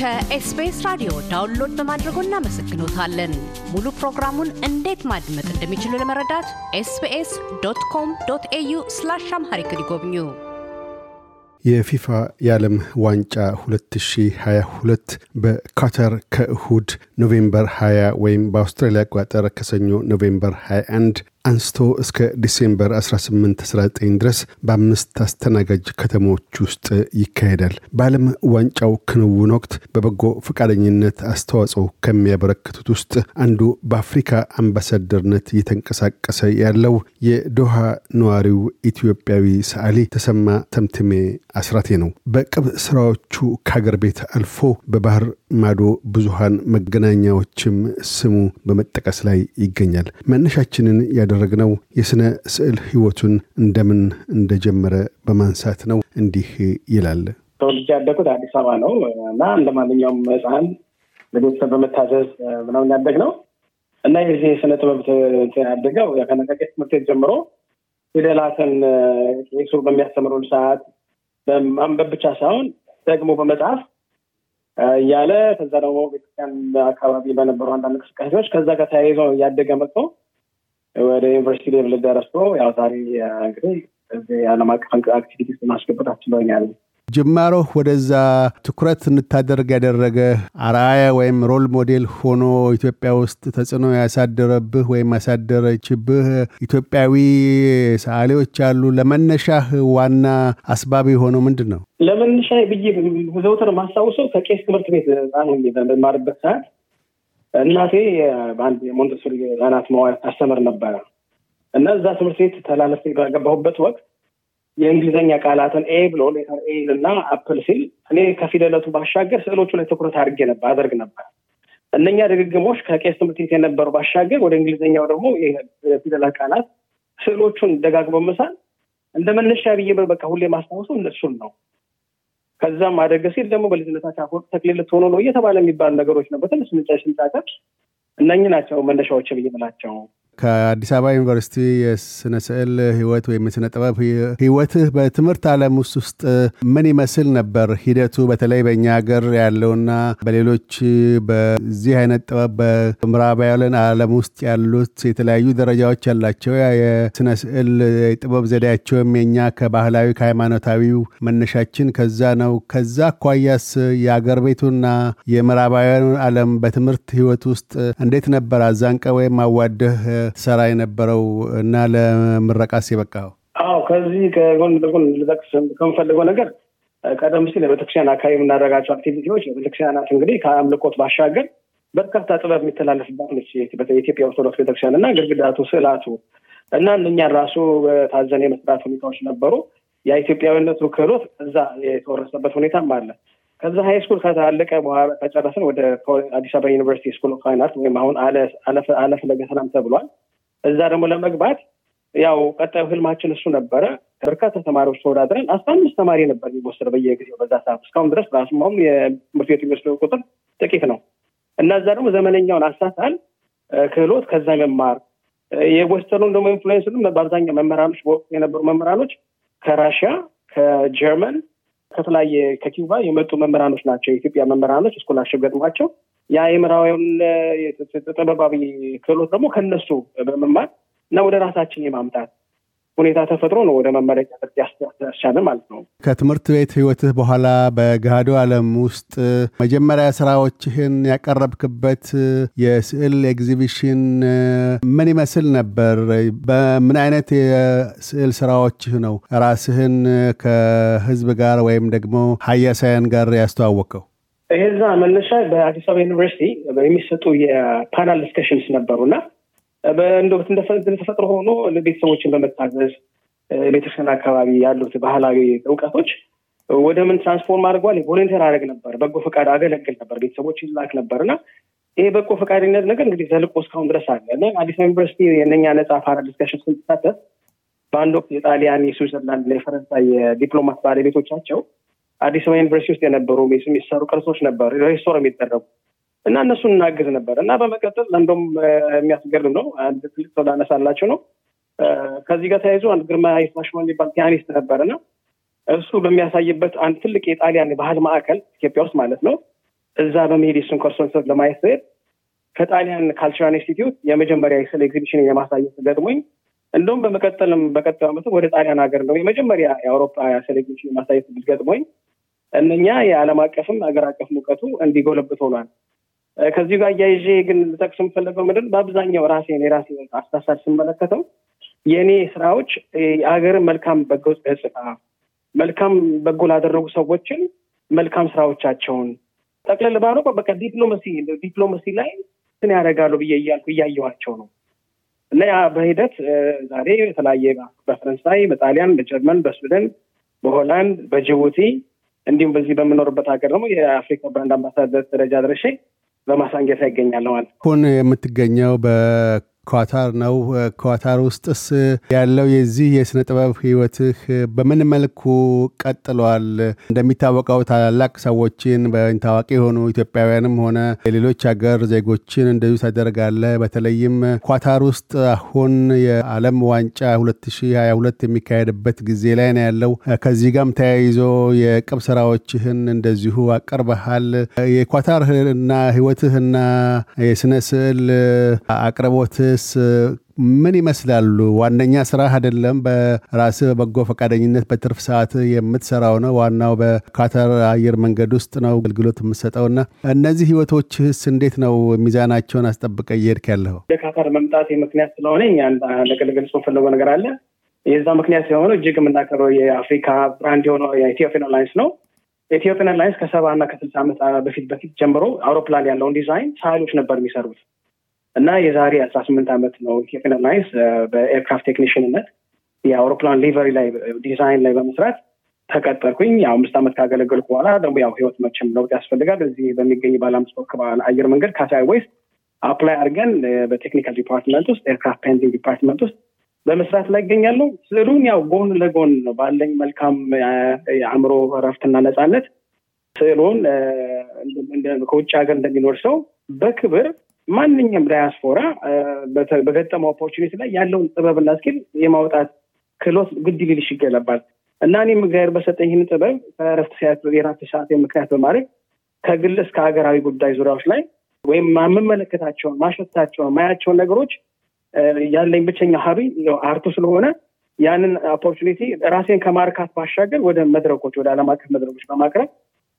ከኤስቢኤስ ራዲዮ download በማድረጎ እናመሰግኖታለን። ሙሉ ፕሮግራሙን እንዴት ማድመጥ እንደሚችሉ ለመረዳት ኤስቢኤስ dot com dot au slash Amharic ይጎብኙ። የፊፋ የዓለም ዋንጫ 2022 በካታር ከእሁድ ኖቬምበር 20 ወይም በአውስትራሊያ አቆጣጠር ከሰኞ ኖቬምበር 21 አንስቶ እስከ ዲሴምበር 18 19 ድረስ በአምስት አስተናጋጅ ከተሞች ውስጥ ይካሄዳል። በዓለም ዋንጫው ክንውን ወቅት በበጎ ፈቃደኝነት አስተዋጽኦ ከሚያበረክቱት ውስጥ አንዱ በአፍሪካ አምባሳደርነት እየተንቀሳቀሰ ያለው የዶሃ ነዋሪው ኢትዮጵያዊ ሰዓሊ ተሰማ ተምትሜ አስራቴ ነው። በቅብ ስራዎቹ ከሀገር ቤት አልፎ በባህር ማዶ ብዙሃን መገናኛዎችም ስሙ በመጠቀስ ላይ ይገኛል። መነሻችንን ያደረግነው የሥነ ስዕል ሕይወቱን እንደምን እንደጀመረ በማንሳት ነው። እንዲህ ይላል። ተወልጄ ያደግኩት አዲስ አበባ ነው እና እንደ ማንኛውም ሕፃን ለቤተሰብ በመታዘዝ ምናምን ያደግ ነው እና የዚህ የስነ ጥበብ ያደገው ከነቀቄ ትምህርት ቤት ጀምሮ ፊደላትን ቄሱ በሚያስተምሩን ሰዓት በማንበብ ብቻ ሳይሆን ደግሞ በመጽሐፍ እያለ ከዛ ደግሞ ቤተክርስቲያን አካባቢ በነበሩ አንዳንድ እንቅስቃሴዎች ከዛ ጋር ተያይዞ እያደገ መጥቶ ወደ ዩኒቨርሲቲ level ደረስቶ ያው ዛሬ እንግዲህ የዓለም አቀፍ activity ማስገባት አስችሎኛል። ጅማሮ ወደዛ ትኩረት እንታደርግ ያደረገ አርአያ ወይም role model ሆኖ ኢትዮጵያ ውስጥ ተጽዕኖ ያሳደረብህ ወይም ያሳደረችብህ ኢትዮጵያዊ ሰዓሊዎች አሉ። ለመነሻህ ዋና አስባቢ የሆነው ምንድን ነው? ለመነሻ ብዬ ዘውትር ማስታውሰው ከቄስ ትምህርት ቤት በማርበት ሰዓት እናቴ በአንድ የ Montessori ህጻናት መዋዕል ታስተምር ነበረ እና እዛ ትምህርት ቤት ተላለፍ በገባሁበት ወቅት የእንግሊዝኛ ቃላትን A ብሎ letter A እና apple ሲል እኔ ከፊደለቱ ባሻገር ስዕሎቹ ላይ ትኩረት አድርጌ ነበር አደርግ ነበር። እነኛ ድግግሞች ከቄስ ትምህርት ቤት የነበሩ ባሻገር ወደ እንግሊዝኛው ደግሞ የፊደላት ቃላት ስዕሎቹን ደጋግሞ መሳል እንደ መነሻ ብዬ በቃ ሁሌ ማስታወሰው እነሱን ነው። ከዛም አደገ ሲል ደግሞ በልጅነታቸው አፈወርቅ ተክሌ ልትሆኑ ነው እየተባለ የሚባሉ ነገሮች ነው በትንሽ ስንጫቀር እነኚህ ናቸው መነሻዎች ብዬ ምላቸው። ከአዲስ አበባ ዩኒቨርሲቲ የስነ ስዕል ህይወት ወይም የስነ ጥበብ ህይወትህ በትምህርት ዓለም ውስጥ ውስጥ ምን ይመስል ነበር ሂደቱ? በተለይ በእኛ ሀገር ያለውና በሌሎች በዚህ አይነት ጥበብ በምዕራባውያን ዓለም ውስጥ ያሉት የተለያዩ ደረጃዎች ያላቸው የስነ ስዕል የጥበብ ዘዴያቸውም የኛ ከባህላዊ ከሃይማኖታዊው መነሻችን ከዛ ነው። ከዛ አኳያስ የአገር ቤቱና የምዕራባውያን ዓለም በትምህርት ህይወት ውስጥ እንዴት ነበር አዛንቀ ወይም አዋደህ ሰራ የነበረው እና ለምረቃስ የበቃው? አዎ ከዚህ ከጎን ለጎን ልጠቅስ ከምፈልገው ነገር ቀደም ሲል የቤተክርስቲያን አካባቢ የምናደርጋቸው አክቲቪቲዎች የቤተክርስቲያናት እንግዲህ ከአምልኮት ባሻገር በርካታ ጥበብ የሚተላለፍባት ነች የኢትዮጵያ ኦርቶዶክስ ቤተክርስቲያን እና ግድግዳቱ፣ ስዕላቱ እና እነኛን ራሱ ታዘን የመስራት ሁኔታዎች ነበሩ። የኢትዮጵያዊነቱ ክህሎት እዛ የተወረሰበት ሁኔታም አለ። ከዛ high school ካለቀ በኋላ ከጨረስን ወደ አዲስ አበባ ዩኒቨርሲቲ school of ወይም አሁን አለ ፈለገ ሰላም ተብሏል። እዛ ደግሞ ለመግባት ያው ቀጣዩ ህልማችን እሱ ነበረ። በርካታ ተማሪዎች ተወዳድረን አስራ አምስት ተማሪ ነበር የሚወሰድ በየጊዜው በዛ ሰዓት እስካሁን ድረስ ራሱ አሁን የትምህርት ቤቱ የሚወስደው ቁጥር ጥቂት ነው እና እዛ ደግሞ ዘመነኛውን አሳታል ክህሎት ከዛ መማር የዌስተርኑን ደግሞ ኢንፍሉዌንስንም በአብዛኛው መምህራኖች የነበሩ መምህራኖች ከራሽያ ከጀርመን ከተለያየ ከኪውባ የመጡ መምህራኖች ናቸው። የኢትዮጵያ መምህራኖች ስኮላርሽፕ ገጥሟቸው ያ የምዕራባዊውን ጥበባዊ ክህሎት ደግሞ ከነሱ በመማር እና ወደ ራሳችን የማምጣት ሁኔታ ተፈጥሮ ነው ወደ መመረቂያ ያስቻለ ማለት ነው። ከትምህርት ቤት ህይወትህ በኋላ በገሃዱ ዓለም ውስጥ መጀመሪያ ስራዎችህን ያቀረብክበት የስዕል ኤግዚቢሽን ምን ይመስል ነበር? በምን አይነት የስዕል ስራዎችህ ነው ራስህን ከህዝብ ጋር ወይም ደግሞ ሀያሲያን ጋር ያስተዋወቀው? ይህዛ መነሻ በአዲስ አበባ ዩኒቨርሲቲ የሚሰጡ የ panel discussions ነበሩና እንደተፈጥሮ ሆኖ ቤተሰቦችን በመታዘዝ ቤተክርስቲያን አካባቢ ያሉት ባህላዊ እውቀቶች ወደ ምን transform አድርጓል። volunteer አደረግ ነበር፣ በጎ ፈቃድ አገለግል ነበር፣ ቤተሰቦች ይላክ ነበር እና ይሄ በጎ ፈቃደኝነት ነገር እንግዲህ ዘልቆ እስካሁን ድረስ አለ አዲስ ዩኒቨርሲቲ የእነኛ ነጻ panel discussion ስንተሳተፍ በአንድ ወቅት የጣሊያን፣ የስዊዘርላንድ፣ የፈረንሳይ የዲፕሎማት ባለቤቶቻቸው አዲስ አበባ ዩኒቨርሲቲ ውስጥ የነበሩ የሚሰሩ ቅርሶች ነበሩ restore የሚደረጉ እና እነሱን እናግዝ ነበር እና በመቀጠል እንደውም የሚያስገርም ነው አንድ ትልቅ ሰው ላነሳላቸው ነው ከዚህ ጋር ተያይዞ አንድ ግርማ ይፍራሸዋ የሚባል pianist ነበር እና እሱ በሚያሳይበት አንድ ትልቅ የጣሊያን ባህል ማዕከል ኢትዮጵያ ውስጥ ማለት ነው እዛ በመሄድ የሱን ኮንሰርት ለማየት ስሄድ ከጣሊያን Cultural Institute የመጀመሪያ የስዕል ኤግዚቢሽን የማሳየት ገጥሞኝ እንደውም በመቀጠልም በቀጣዩ ዓመት ወደ ጣሊያን ሀገር ነው የመጀመሪያ የአውሮፓ ስዕል ኤግዚቢሽን የማሳየት ገጥሞኝ እነኛ የዓለም አቀፍም ሀገር አቀፍ ሙቀቱ እንዲጎለብት ሆኗል። ከዚህ ጋር እያይዤ ግን ልጠቅስ የምፈለገው ምንድን በአብዛኛው ራሴን የራሴ አስተሳሰብ ስመለከተው የእኔ ስራዎች የሀገርን መልካም በጎ ገጽታ መልካም በጎ ላደረጉ ሰዎችን መልካም ስራዎቻቸውን ጠቅለል ባለው በቃ ዲፕሎማሲ ዲፕሎማሲ ላይ እንትን ያደርጋሉ ብዬ እያልኩ እያየኋቸው ነው። እና ያ በሂደት ዛሬ የተለያየ በፈረንሳይ፣ በጣሊያን፣ በጀርመን፣ በስዊድን፣ በሆላንድ፣ በጅቡቲ እንዲሁም በዚህ በምኖርበት ሀገር ደግሞ የአፍሪካ brand አምባሳደር ደረጃ ደርሼ በማሳንጌታ ይገኛለሁ ማለት አሁን የምትገኘው በኳታር ነው። ኳታር ውስጥስ ያለው የዚህ የስነ ጥበብ ህይወትህ በምን መልኩ ቀጥሏል? እንደሚታወቀው ታላላቅ ሰዎችን ታዋቂ የሆኑ ኢትዮጵያውያንም ሆነ የሌሎች ሀገር ዜጎችን እንደዚሁ ታደርጋለህ። በተለይም ኳታር ውስጥ አሁን የዓለም ዋንጫ 2022 የሚካሄድበት ጊዜ ላይ ነው ያለው። ከዚህ ጋርም ተያይዞ የቅብ ስራዎችህን እንደዚሁ አቀርበሃል። የኳታርና ህይወትህና የስነ ስዕል አቅርቦትስ ምን ይመስላሉ? ዋነኛ ስራህ አይደለም፣ በራስህ በበጎ ፈቃደኝነት በትርፍ ሰዓት የምትሰራው ነው። ዋናው በካታር አየር መንገድ ውስጥ ነው አገልግሎት የምትሰጠውና እነዚህ ህይወቶችህስ እንዴት ነው ሚዛናቸውን አስጠብቀ እየሄድክ ያለኸው? ወደ መምጣት ምክንያት ስለሆነ ለገልገልጽ ፈለገው ነገር አለ። የዛ ምክንያት የሆነው እጅግ የምናከብረው የአፍሪካ brand የሆነው የኢትዮጵያን ኤርላይንስ ነው። ኢትዮጵያን ኤርላይንስ ከሰባ እና ከስልሳ ዓመት በፊት በፊት ጀምሮ አውሮፕላን ያለውን ዲዛይን ሰዓሊዎች ነበር የሚሰሩት እና የዛሬ አስራ ስምንት ዓመት ነው ኤርላይንስ በ aircraft technician ነት የአውሮፕላን livery ላይ ዲዛይን ላይ በመስራት ተቀጠርኩኝ። አምስት ዓመት ካገለገልኩ በኋላ ደግሞ ያው ህይወት መቼም ለውጥ ያስፈልጋል። እዚህ በሚገኝ ባለ አምስት ኮከብ አየር መንገድ ካታር ኤርዌይስ apply አድርገን በ technical department ውስጥ aircraft painting department ውስጥ በመስራት ላይ ይገኛሉ። ስዕሉን ያው ጎን ለጎን ባለኝ መልካም የአእምሮ እረፍትና ነፃነት ስዕሉን ከውጭ ሀገር እንደሚኖር ሰው በክብር ማንኛውም ዳያስፖራ በገጠመው opportunity ላይ ያለውን ጥበብና skill የማውጣት ክህሎት ግድ ሊልሽ ይገለባል እና እኔም እግዚአብሔር በሰጠኝ ይህን ጥበብ ከእረፍት ሰዓት የራት ሰዓት ምክንያት በማድረግ ከግል እስከ ሀገራዊ ጉዳይ ዙሪያዎች ላይ ወይም የምመለከታቸውን ማሸታቸውን ማያቸውን ነገሮች ያለኝ ብቸኛ hobby art ኡ ስለሆነ ያንን opportunity ራሴን ከማርካት ባሻገር ወደ መድረኮች ወደ ዓለም አቀፍ መድረኮች በማቅረብ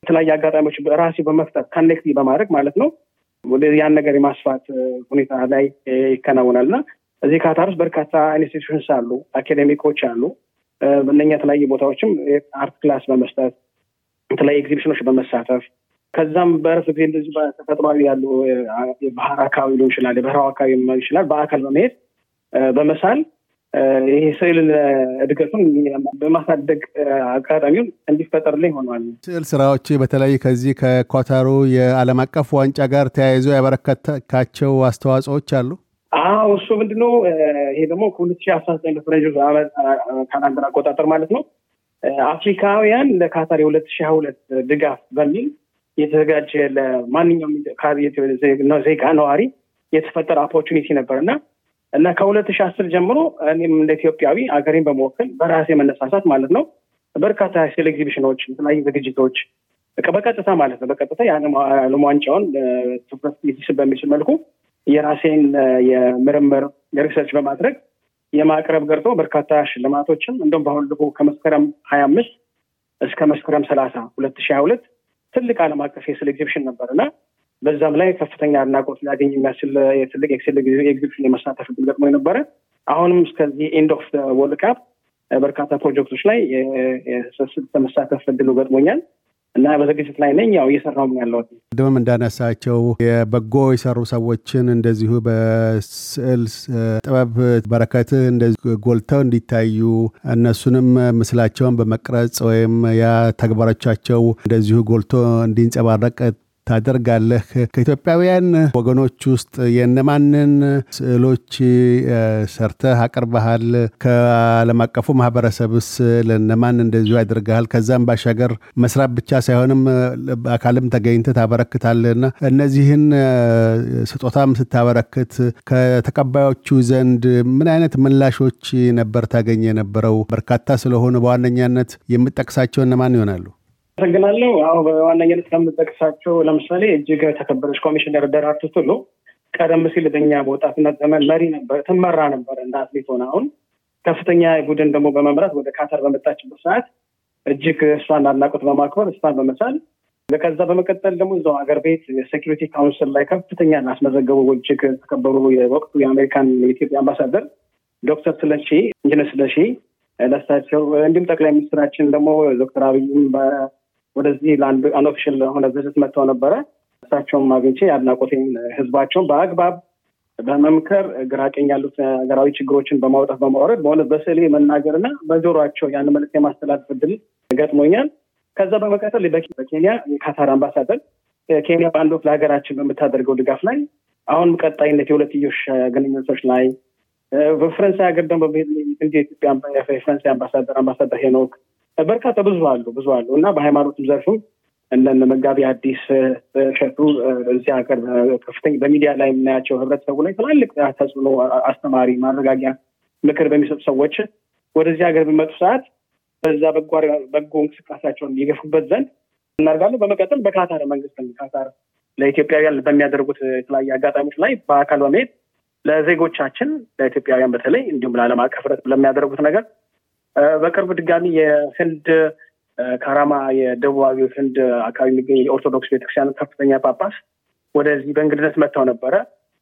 የተለያዩ አጋጣሚዎች ራሴ በመፍጠር connect በማድረግ ማለት ነው ያን ነገር የማስፋት ሁኔታ ላይ ይከናወናል እና እዚህ ካታር ውስጥ በርካታ institutions አሉ፣ academic ኦች አሉ። እነኛ የተለያዩ ቦታዎችም art class በመስጠት የተለያዩ ኤግዚቢሽኖች በመሳተፍ ከዛም በረፍት ጊዜ እንደዚህ ተፈጥሯዊ ያሉ የባህር አካባቢ ሊሆን ይችላል፣ የበረሃው አካባቢ ሊሆን ይችላል። በአካል በመሄድ በመሳል ይሄ ስዕል እድገቱን በማሳደግ አጋጣሚውን እንዲፈጠርልኝ ሆኗል። ስዕል ስራዎች በተለይ ከዚህ ከኳታሩ የዓለም አቀፍ ዋንጫ ጋር ተያይዞ ያበረከታቸው አስተዋጽኦዎች አሉ? አዎ እሱ ምንድነው? ይሄ ደግሞ ከሁለት ሺህ አስራ ዘጠኝ በፈረንጆች calendar አቆጣጠር ማለት ነው አፍሪካውያን ለካታር የሁለት ሺህ ሁለት ድጋፍ በሚል የተዘጋጀ ለማንኛውም ዜጋ ነዋሪ የተፈጠረ opportunity ነበር እና እና ከሁለት ሺህ አስር ጀምሮ እኔም እንደ ኢትዮጵያዊ አገሬን በመወከል በራሴ መነሳሳት ማለት ነው በርካታ ስዕል ኤግዚቢሽኖች፣ የተለያዩ ዝግጅቶች በቀጥታ ማለት ነው በቀጥታ የዓለም ዋንጫውን ትኩረት ሊስብ በሚችል መልኩ የራሴን የምርምር research በማድረግ የማቅረብ ገርጦ በርካታ ሽልማቶችም እንደውም በአሁን ልቆ ከመስከረም ሀያ አምስት እስከ መስከረም ሰላሳ ሁለት ሺህ ሀያ ሁለት ትልቅ ዓለም አቀፍ የስዕል ኤግዚቢሽን ነበር እና በዛም ላይ ከፍተኛ አድናቆት ሊያገኝ የሚያስችል የትልቅ ኤግዚቢሽን የመሳተፍ እድል ገጥሞ የነበረ አሁንም እስከዚህ end of World Cup በርካታ ፕሮጀክቶች ላይ ተመሳተፍ እድሉ ገጥሞኛል እና በዝግጅት ላይ ነኝ። ያው እየሰራሁ ያለሁት ቅድምም እንዳነሳቸው የበጎ የሰሩ ሰዎችን እንደዚሁ በስዕል ጥበብ እንደዚሁ ጎልተው እንዲታዩ እነሱንም ምስላቸውን በመቅረጽ ወይም ያ ተግባሮቻቸው እንደዚሁ ጎልቶ እንዲንጸባረቅ ታደርጋለህ። ከኢትዮጵያውያን ወገኖች ውስጥ የእነማንን ስዕሎች ሰርተህ አቅርበሃል? ከዓለም አቀፉ ማህበረሰብስ ለእነማን እንደዚሁ ያደርግሃል? ከዛም ባሻገር መስራት ብቻ ሳይሆንም በአካልም ተገኝተህ ታበረክታለህና እነዚህን ስጦታም ስታበረክት ከተቀባዮቹ ዘንድ ምን አይነት ምላሾች ነበር ታገኝ የነበረው? በርካታ ስለሆኑ በዋነኛነት የምጠቅሳቸው እነማን ይሆናሉ? አመሰግናለሁ። አሁ በዋነኝነት ከምጠቅሳቸው ለምሳሌ እጅግ ተከበረች ኮሚሽነር ደራርቱ ቱሉ ቀደም ሲል በኛ በወጣትነት ዘመን መሪ ነበር ትመራ ነበር እንደ አትሌት ሆነ አሁን ከፍተኛ ቡድን ደግሞ በመምራት ወደ ካታር በመጣችበት ሰዓት እጅግ እሷን አድናቆት በማክበር እሷን በመሳል ከዛ በመቀጠል ደግሞ እዛው ሀገር ቤት Security Council ላይ ከፍተኛ ያስመዘገቡ እጅግ ተከበሩ የወቅቱ የአሜሪካን የኢትዮጵያ አምባሳደር ዶክተር ስለሺ ኢንጂነር ስለሺ ለሳቸው እንዲሁም ጠቅላይ ሚኒስትራችን ደግሞ ዶክተር አብይም ወደዚህ ለአንድ unofficial ሆነ visit መጥተው ነበረ። እሳቸውም አግኝቼ የአድናቆቴን ህዝባቸውን በአግባብ በመምከር ግራ ቀኝ ያሉት ሀገራዊ ችግሮችን በማውጣት በማውረድ በእውነት በስዕሌ መናገርና በጆሯቸው ያን መልዕክት የማስተላለፍ እድል ገጥሞኛል። ከዛ በመቀጠል በኬንያ የካታር አምባሳደር ኬንያ በአንድ ወቅት ለሀገራችን በምታደርገው ድጋፍ ላይ አሁን ቀጣይነት የሁለትዮሽ ግንኙነቶች ላይ በፈረንሳይ ሀገር ደግሞ እንደ ኢትዮጵያ የፈረንሳይ አምባሳደር አምባሳደር ሄኖክ በርካታ ብዙ አሉ ብዙ አሉ እና በሃይማኖትም ዘርፍም እንደነ መጋቢ አዲስ እሸቱ እዚህ ሀገር ከፍተኛ በሚዲያ ላይ የምናያቸው ህብረተሰቡ ላይ ትላልቅ ተጽዕኖ አስተማሪ ማረጋጊያ ምክር በሚሰጡ ሰዎች ወደዚህ ሀገር በሚመጡ ሰዓት በዛ በጎ እንቅስቃሴያቸውን የገፉበት ዘንድ እናደርጋለን። በመቀጠል በካታር መንግስት ካታር ለኢትዮጵያውያን በሚያደርጉት የተለያዩ አጋጣሚዎች ላይ በአካል በመሄድ ለዜጎቻችን ለኢትዮጵያውያን በተለይ እንዲሁም ለዓለም አቀፍ ለሚያደርጉት ነገር በቅርብ ድጋሚ የህንድ ካራማ የደቡባዊ ህንድ አካባቢ የሚገኝ የኦርቶዶክስ ቤተክርስቲያን ከፍተኛ ጳጳስ ወደዚህ በእንግድነት መጥተው ነበረ።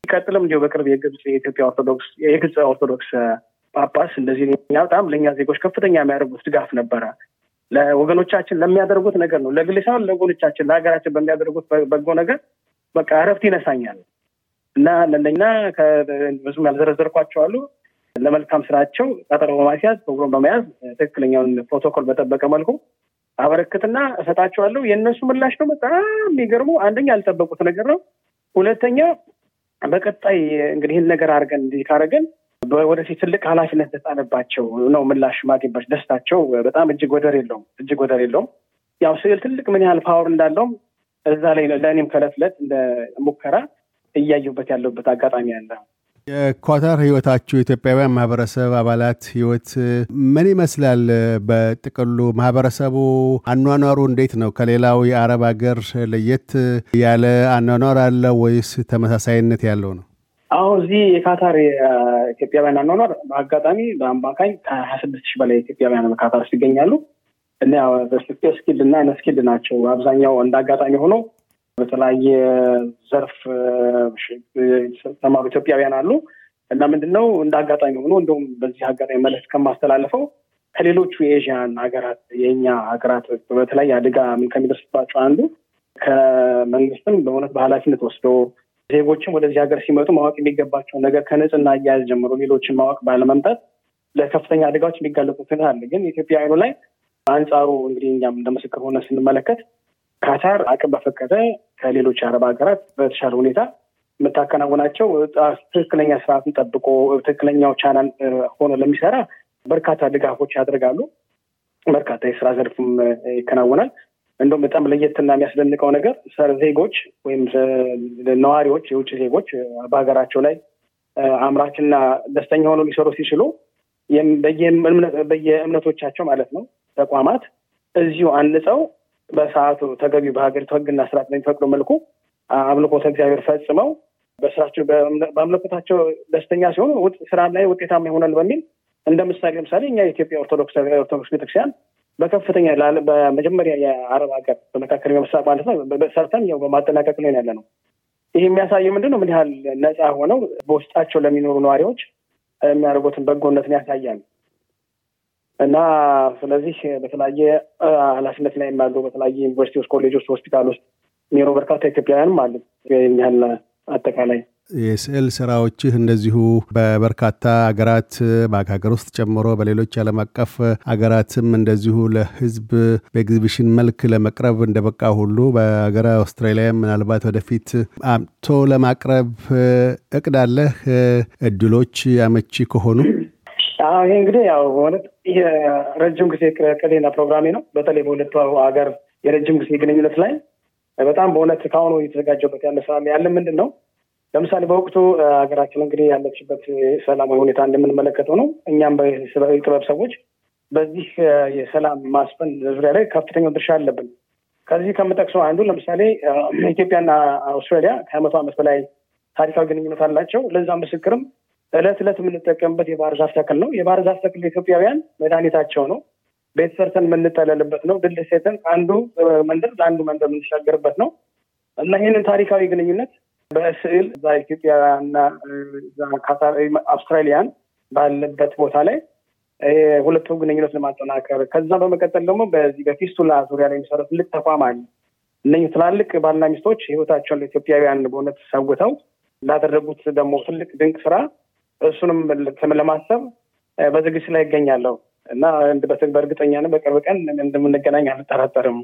ሲቀጥልም እንዲሁ በቅርብ የግብፅ የኢትዮጵያ ኦርቶዶክስ የግብፅ ኦርቶዶክስ ጳጳስ እንደዚህ በጣም ለእኛ ዜጎች ከፍተኛ የሚያደርጉት ድጋፍ ነበረ። ለወገኖቻችን ለሚያደርጉት ነገር ነው ለግል ሳይሆን ለወገኖቻችን ለሀገራችን በሚያደርጉት በጎ ነገር በቃ እረፍት ይነሳኛል እና ለእነኛ ብዙም ያልዘረዘርኳቸው አሉ ለመልካም ስራቸው ቀጠሮ በማስያዝ ፕሮግራም በመያዝ ትክክለኛውን ፕሮቶኮል በጠበቀ መልኩ አበረክትና እሰጣቸዋለሁ። የእነሱ ምላሽ ነው በጣም የሚገርሙ። አንደኛ ያልጠበቁት ነገር ነው። ሁለተኛ በቀጣይ እንግዲህ ይህን ነገር አድርገን እንዲህ ካደረገን ወደፊት ትልቅ ኃላፊነት ተጣለባቸው ነው ምላሽ ማግኘባች ደስታቸው በጣም እጅግ ወደር የለውም፣ እጅግ ወደር የለውም። ያው ስዕል ትልቅ ምን ያህል power እንዳለውም እዛ ላይ ለእኔም ከዕለት ዕለት እንደ ሙከራ እያዩበት ያለበት አጋጣሚ አለ። የኳታር ህይወታችሁ የኢትዮጵያውያን ማህበረሰብ አባላት ህይወት ምን ይመስላል? በጥቅሉ ማህበረሰቡ አኗኗሩ እንዴት ነው? ከሌላው የአረብ ሀገር ለየት ያለ አኗኗር አለ ወይስ ተመሳሳይነት ያለው ነው? አሁን እዚህ የካታር ኢትዮጵያውያን አኗኗር በአጋጣሚ በአማካኝ ከሀያ ስድስት ሺህ በላይ ኢትዮጵያውያን በካታር ውስጥ ይገኛሉ እና skilled እና unskilled ናቸው። አብዛኛው እንደ አጋጣሚ ሆኖ በተለያየ ዘርፍ ተማሩ ኢትዮጵያውያን አሉ እና ምንድነው እንደ አጋጣሚ ሆኖ እንደውም በዚህ አጋጣሚ መልዕክት ከማስተላልፈው ከሌሎቹ የኤዥያን ሀገራት የእኛ ሀገራት በተለያየ አደጋ ከሚደርስባቸው አንዱ ከመንግስትም በእውነት በኃላፊነት ወስዶ ዜጎችም ወደዚህ ሀገር ሲመጡ ማወቅ የሚገባቸውን ነገር ከንጽህና አያያዝ ጀምሮ ሌሎችን ማወቅ ባለመምጣት ለከፍተኛ አደጋዎች የሚጋለጡት አለ። ግን ኢትዮጵያውያኑ ላይ አንጻሩ እንግዲህ እኛም እንደ ሆነ ስንመለከት ካታር አቅም በፈቀደ ከሌሎች የአረብ ሀገራት በተሻለ ሁኔታ የምታከናውናቸው ትክክለኛ ስርዓትን ጠብቆ ትክክለኛው ቻናል ሆኖ ለሚሰራ በርካታ ድጋፎች ያደርጋሉ። በርካታ የስራ ዘርፍም ይከናወናል። እንደውም በጣም ለየትና የሚያስደንቀው ነገር ዜጎች ወይም ነዋሪዎች፣ የውጭ ዜጎች በሀገራቸው ላይ አምራችና ደስተኛ ሆነው ሊሰሩ ሲችሉ በየእምነቶቻቸው ማለት ነው ተቋማት እዚሁ አንጸው በሰዓቱ ተገቢ በሀገሪቱ ሕግና ስርዓት በሚፈቅዱ መልኩ አምልኮተ እግዚአብሔር ፈጽመው በስራቸው በአምልኮታቸው ደስተኛ ሲሆኑ ስራም ላይ ውጤታማ ይሆናል በሚል እንደ ምሳሌ ለምሳሌ እኛ የኢትዮጵያ ኦርቶዶክስ ኦርቶዶክስ ቤተክርስቲያን በከፍተኛ በመጀመሪያ የአረብ ሀገር በመካከለኛው ምስራቅ ማለት ነው ሰርተን ያው በማጠናቀቅ ላይ ያለ ነው። ይህ የሚያሳየው ምንድን ነው? ምን ያህል ነፃ ሆነው በውስጣቸው ለሚኖሩ ነዋሪዎች የሚያደርጉትን በጎነትን ያሳያል። እና ስለዚህ በተለያየ ኃላፊነት ላይ ያሉ በተለያየ ዩኒቨርሲቲዎች፣ ኮሌጆች፣ ሆስፒታል ውስጥ የሚኖሩ በርካታ ኢትዮጵያውያንም አሉ። ያህል አጠቃላይ የስዕል ስራዎችህ እንደዚሁ በበርካታ ሀገራት በሀገር ውስጥ ጨምሮ በሌሎች ዓለም አቀፍ ሀገራትም እንደዚሁ ለሕዝብ በኤግዚቢሽን መልክ ለመቅረብ እንደበቃ ሁሉ በሀገረ አውስትራሊያ ምናልባት ወደፊት አምቶ ለማቅረብ እቅድ አለህ? እድሎች አመቺ ከሆኑ ይህ እንግዲህ ያው በእውነት ይህ ረጅም ጊዜ ቅዴና ፕሮግራሜ ነው። በተለይ በሁለቱ ሀገር የረጅም ጊዜ ግንኙነት ላይ በጣም በእውነት ከአሁኑ እየተዘጋጀበት ያለ ስራ ያለ ምንድን ነው ለምሳሌ በወቅቱ ሀገራችን እንግዲህ ያለችበት ሰላማዊ ሁኔታ እንደምንመለከተው ነው። እኛም የጥበብ ሰዎች በዚህ የሰላም ማስፈን ዙሪያ ላይ ከፍተኛው ድርሻ አለብን። ከዚህ ከምጠቅሰው አንዱ ለምሳሌ ኢትዮጵያና አውስትራሊያ ከመቶ ዓመት በላይ ታሪካዊ ግንኙነት አላቸው። ለዛ ምስክርም እለት እለት የምንጠቀምበት የባህር ዛፍ ተክል ነው። የባህር ዛፍ ተክል ኢትዮጵያውያን መድኃኒታቸው ነው። ቤት ሰርተን የምንጠለልበት ነው። ድል ሴተን ከአንዱ መንደር ለአንዱ መንደር የምንሻገርበት ነው እና ይህንን ታሪካዊ ግንኙነት በስዕል እዛ ኢትዮጵያና አውስትራሊያን ባለበት ቦታ ላይ ሁለቱ ግንኙነት ለማጠናከር ከዛ በመቀጠል ደግሞ በዚህ በፊስቱላ ዙሪያ ላይ የሚሰሩ ትልቅ ተቋም አለ። እነኝህ ትላልቅ ባልና ሚስቶች ህይወታቸውን ለኢትዮጵያውያን በእውነት ሰውተው ላደረጉት ደግሞ ትልቅ ድንቅ ስራ እሱንም ለማሰብ በዝግጅት ላይ ይገኛለሁ እና በእርግጠኛ ነው በቅርብ ቀን እንደምንገናኝ አልጠራጠርም።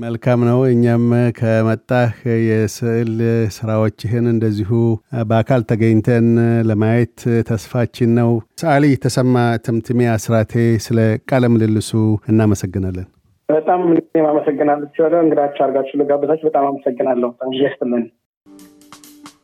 መልካም ነው። እኛም ከመጣህ የስዕል ስራዎችህን እንደዚሁ በአካል ተገኝተን ለማየት ተስፋችን ነው። ሰዓሊ ተሰማ ተምትሜ አስራቴ ስለ ቃለ ምልልሱ እናመሰግናለን። በጣም አመሰግናለሁ። እንግዳችሁ አድርጋችሁ ለጋበዛችሁ በጣም አመሰግናለሁ። በጣም ይስጥልን።